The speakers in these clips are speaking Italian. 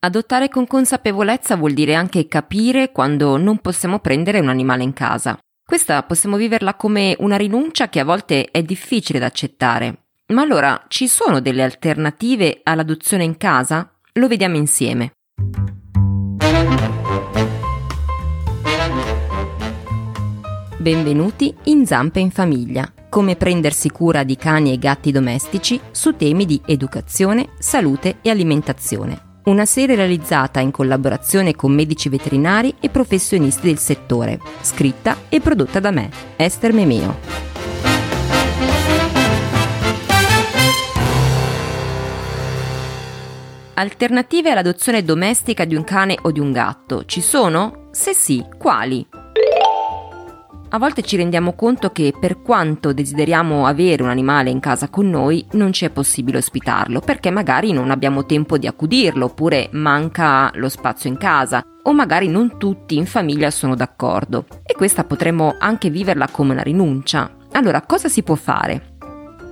Adottare con consapevolezza vuol dire anche capire quando non possiamo prendere un animale in casa. Questa possiamo viverla come una rinuncia che a volte è difficile da accettare. Ma allora ci sono delle alternative all'adozione in casa? Lo vediamo insieme. Benvenuti in Zampe in Famiglia, come prendersi cura di cani e gatti domestici su temi di educazione, salute e alimentazione una serie realizzata in collaborazione con medici veterinari e professionisti del settore, scritta e prodotta da me, Esther Memeo. Alternative all'adozione domestica di un cane o di un gatto ci sono? Se sì, quali? A volte ci rendiamo conto che per quanto desideriamo avere un animale in casa con noi, non ci è possibile ospitarlo, perché magari non abbiamo tempo di accudirlo, oppure manca lo spazio in casa, o magari non tutti in famiglia sono d'accordo. E questa potremmo anche viverla come una rinuncia. Allora, cosa si può fare?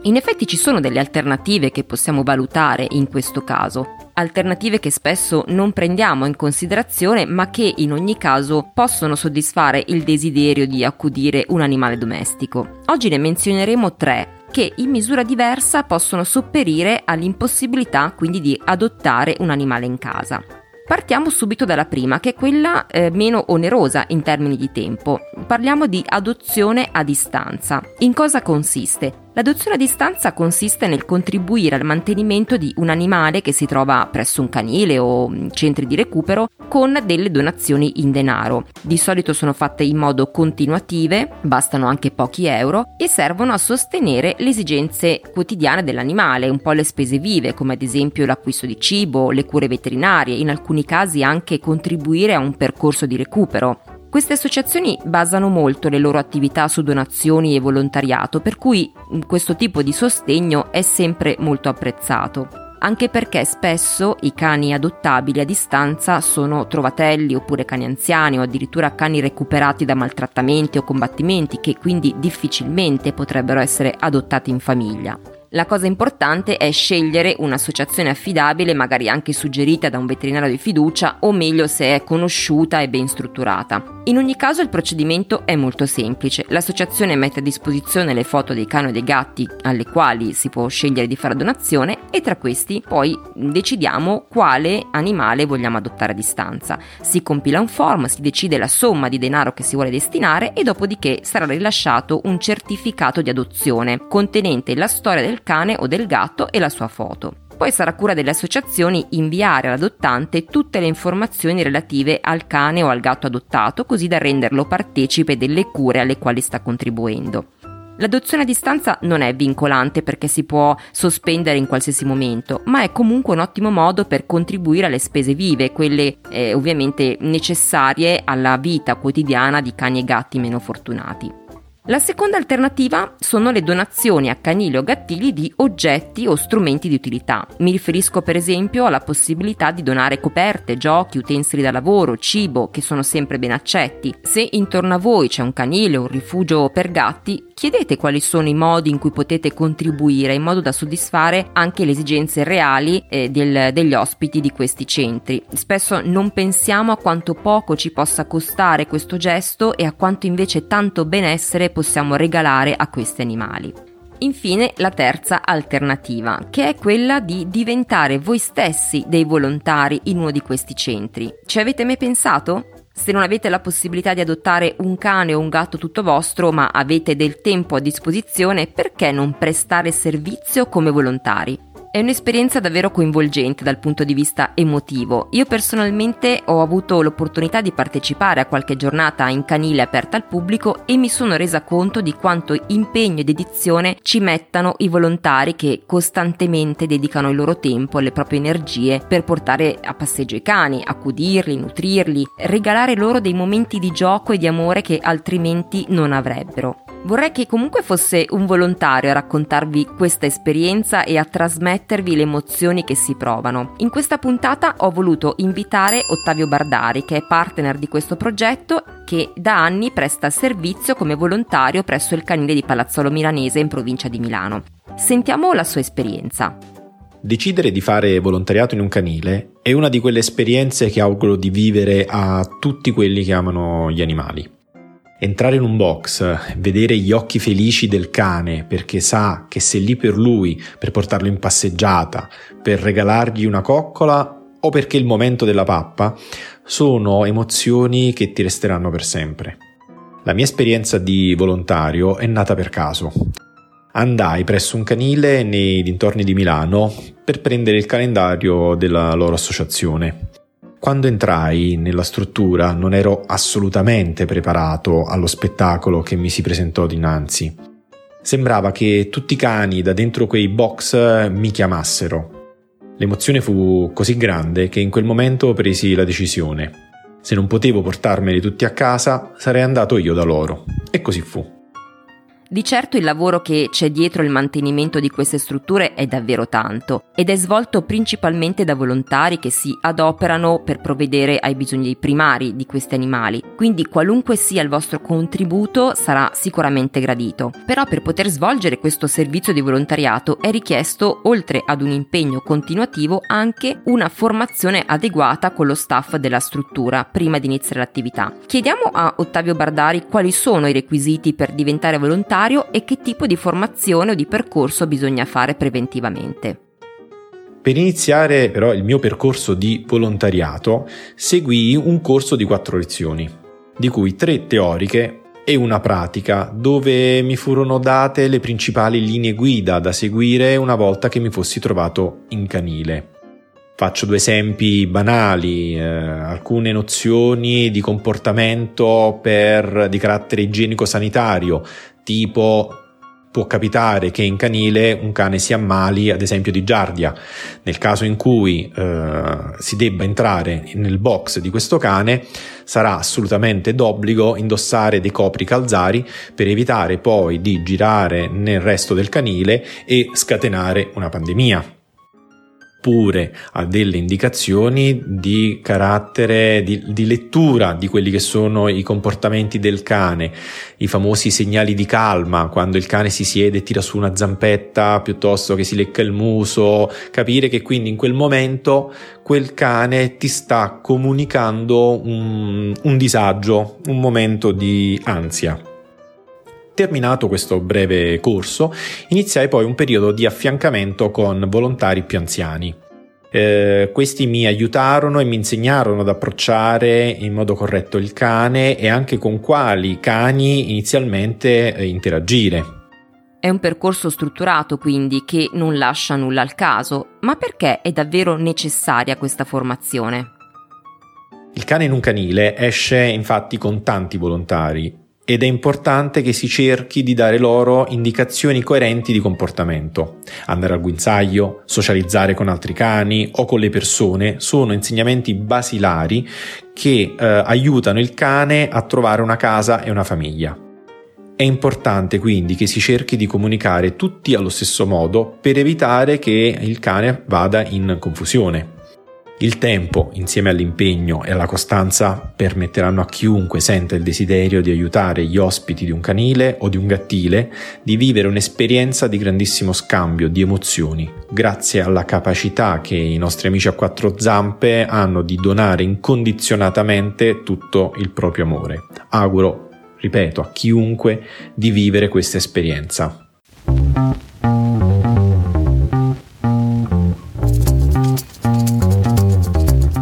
In effetti ci sono delle alternative che possiamo valutare in questo caso alternative che spesso non prendiamo in considerazione ma che in ogni caso possono soddisfare il desiderio di accudire un animale domestico. Oggi ne menzioneremo tre che in misura diversa possono sopperire all'impossibilità quindi di adottare un animale in casa. Partiamo subito dalla prima, che è quella eh, meno onerosa in termini di tempo. Parliamo di adozione a distanza. In cosa consiste? L'adozione a distanza consiste nel contribuire al mantenimento di un animale che si trova presso un canile o mm, centri di recupero con delle donazioni in denaro. Di solito sono fatte in modo continuative, bastano anche pochi euro e servono a sostenere le esigenze quotidiane dell'animale, un po' le spese vive, come ad esempio l'acquisto di cibo, le cure veterinarie, in alcuni casi anche contribuire a un percorso di recupero. Queste associazioni basano molto le loro attività su donazioni e volontariato, per cui questo tipo di sostegno è sempre molto apprezzato. Anche perché spesso i cani adottabili a distanza sono trovatelli oppure cani anziani o addirittura cani recuperati da maltrattamenti o combattimenti che quindi difficilmente potrebbero essere adottati in famiglia. La cosa importante è scegliere un'associazione affidabile, magari anche suggerita da un veterinario di fiducia, o meglio se è conosciuta e ben strutturata. In ogni caso il procedimento è molto semplice. L'associazione mette a disposizione le foto dei cani o dei gatti alle quali si può scegliere di fare donazione e tra questi poi decidiamo quale animale vogliamo adottare a distanza. Si compila un form, si decide la somma di denaro che si vuole destinare e dopodiché sarà rilasciato un certificato di adozione contenente la storia del cane o del gatto e la sua foto. Poi sarà cura delle associazioni inviare all'adottante tutte le informazioni relative al cane o al gatto adottato, così da renderlo partecipe delle cure alle quali sta contribuendo. L'adozione a distanza non è vincolante perché si può sospendere in qualsiasi momento, ma è comunque un ottimo modo per contribuire alle spese vive, quelle eh, ovviamente necessarie alla vita quotidiana di cani e gatti meno fortunati. La seconda alternativa sono le donazioni a canili o gattili di oggetti o strumenti di utilità. Mi riferisco per esempio alla possibilità di donare coperte, giochi, utensili da lavoro, cibo, che sono sempre ben accetti. Se intorno a voi c'è un canile o un rifugio per gatti, chiedete quali sono i modi in cui potete contribuire in modo da soddisfare anche le esigenze reali eh, del, degli ospiti di questi centri. Spesso non pensiamo a quanto poco ci possa costare questo gesto e a quanto invece tanto benessere possiamo regalare a questi animali. Infine la terza alternativa, che è quella di diventare voi stessi dei volontari in uno di questi centri. Ci avete mai pensato? Se non avete la possibilità di adottare un cane o un gatto tutto vostro, ma avete del tempo a disposizione, perché non prestare servizio come volontari? È un'esperienza davvero coinvolgente dal punto di vista emotivo. Io personalmente ho avuto l'opportunità di partecipare a qualche giornata in canile aperta al pubblico e mi sono resa conto di quanto impegno e dedizione ci mettano i volontari che costantemente dedicano il loro tempo e le proprie energie per portare a passeggio i cani, accudirli, nutrirli, regalare loro dei momenti di gioco e di amore che altrimenti non avrebbero. Vorrei che comunque fosse un volontario a raccontarvi questa esperienza e a trasmettervi le emozioni che si provano. In questa puntata ho voluto invitare Ottavio Bardari, che è partner di questo progetto che da anni presta servizio come volontario presso il canile di Palazzolo Milanese in provincia di Milano. Sentiamo la sua esperienza. Decidere di fare volontariato in un canile è una di quelle esperienze che auguro di vivere a tutti quelli che amano gli animali. Entrare in un box, vedere gli occhi felici del cane perché sa che sei lì per lui, per portarlo in passeggiata, per regalargli una coccola o perché è il momento della pappa, sono emozioni che ti resteranno per sempre. La mia esperienza di volontario è nata per caso. Andai presso un canile nei dintorni di Milano per prendere il calendario della loro associazione. Quando entrai nella struttura non ero assolutamente preparato allo spettacolo che mi si presentò dinanzi. Sembrava che tutti i cani da dentro quei box mi chiamassero. L'emozione fu così grande che in quel momento presi la decisione. Se non potevo portarmeli tutti a casa, sarei andato io da loro. E così fu. Di certo il lavoro che c'è dietro il mantenimento di queste strutture è davvero tanto ed è svolto principalmente da volontari che si adoperano per provvedere ai bisogni primari di questi animali, quindi qualunque sia il vostro contributo sarà sicuramente gradito. Però per poter svolgere questo servizio di volontariato è richiesto, oltre ad un impegno continuativo, anche una formazione adeguata con lo staff della struttura prima di iniziare l'attività. Chiediamo a Ottavio Bardari quali sono i requisiti per diventare volontario volontario e che tipo di formazione o di percorso bisogna fare preventivamente. Per iniziare però il mio percorso di volontariato seguì un corso di quattro lezioni, di cui tre teoriche e una pratica, dove mi furono date le principali linee guida da seguire una volta che mi fossi trovato in canile. Faccio due esempi banali, eh, alcune nozioni di comportamento per, di carattere igienico-sanitario, tipo può capitare che in canile un cane si ammali ad esempio di giardia. Nel caso in cui eh, si debba entrare nel box di questo cane sarà assolutamente d'obbligo indossare dei copri calzari per evitare poi di girare nel resto del canile e scatenare una pandemia oppure a delle indicazioni di carattere di, di, lettura di quelli che sono i comportamenti del cane, i famosi segnali di calma, quando il cane si siede e tira su una zampetta piuttosto che si lecca il muso, capire che quindi in quel momento quel cane ti sta comunicando un, un disagio, un momento di ansia. Terminato questo breve corso, iniziai poi un periodo di affiancamento con volontari più anziani. Eh, questi mi aiutarono e mi insegnarono ad approcciare in modo corretto il cane e anche con quali cani inizialmente eh, interagire. È un percorso strutturato quindi che non lascia nulla al caso, ma perché è davvero necessaria questa formazione? Il cane in un canile esce infatti con tanti volontari ed è importante che si cerchi di dare loro indicazioni coerenti di comportamento. Andare al guinzaglio, socializzare con altri cani o con le persone sono insegnamenti basilari che eh, aiutano il cane a trovare una casa e una famiglia. È importante quindi che si cerchi di comunicare tutti allo stesso modo per evitare che il cane vada in confusione. Il tempo, insieme all'impegno e alla costanza, permetteranno a chiunque senta il desiderio di aiutare gli ospiti di un canile o di un gattile di vivere un'esperienza di grandissimo scambio di emozioni, grazie alla capacità che i nostri amici a quattro zampe hanno di donare incondizionatamente tutto il proprio amore. Auguro, ripeto, a chiunque di vivere questa esperienza.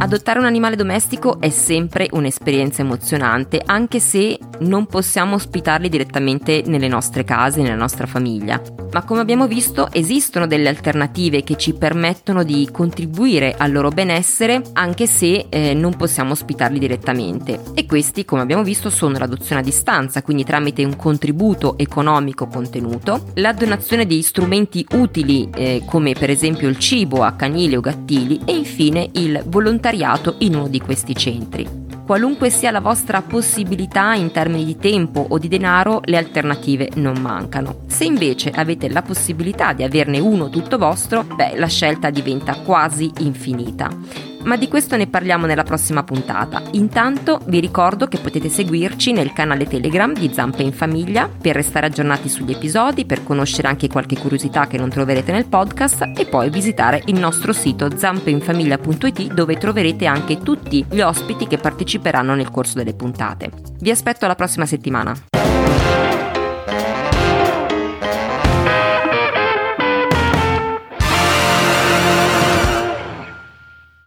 Adottare un animale domestico è sempre un'esperienza emozionante, anche se non possiamo ospitarli direttamente nelle nostre case, nella nostra famiglia. Ma come abbiamo visto esistono delle alternative che ci permettono di contribuire al loro benessere anche se eh, non possiamo ospitarli direttamente. E questi, come abbiamo visto, sono l'adozione a distanza, quindi tramite un contributo economico contenuto, la donazione di strumenti utili eh, come per esempio il cibo a canili o gattili e infine il volontariato volontariato in uno di questi centri. Qualunque sia la vostra possibilità in termini di tempo o di denaro, le alternative non mancano. Se invece avete la possibilità di averne uno tutto vostro, beh, la scelta diventa quasi infinita. Ma di questo ne parliamo nella prossima puntata. Intanto vi ricordo che potete seguirci nel canale Telegram di Zampe in Famiglia per restare aggiornati sugli episodi, per conoscere anche qualche curiosità che non troverete nel podcast e poi visitare il nostro sito zampeinfamiglia.it dove troverete anche tutti gli ospiti che parteciperanno nel corso delle puntate. Vi aspetto la prossima settimana.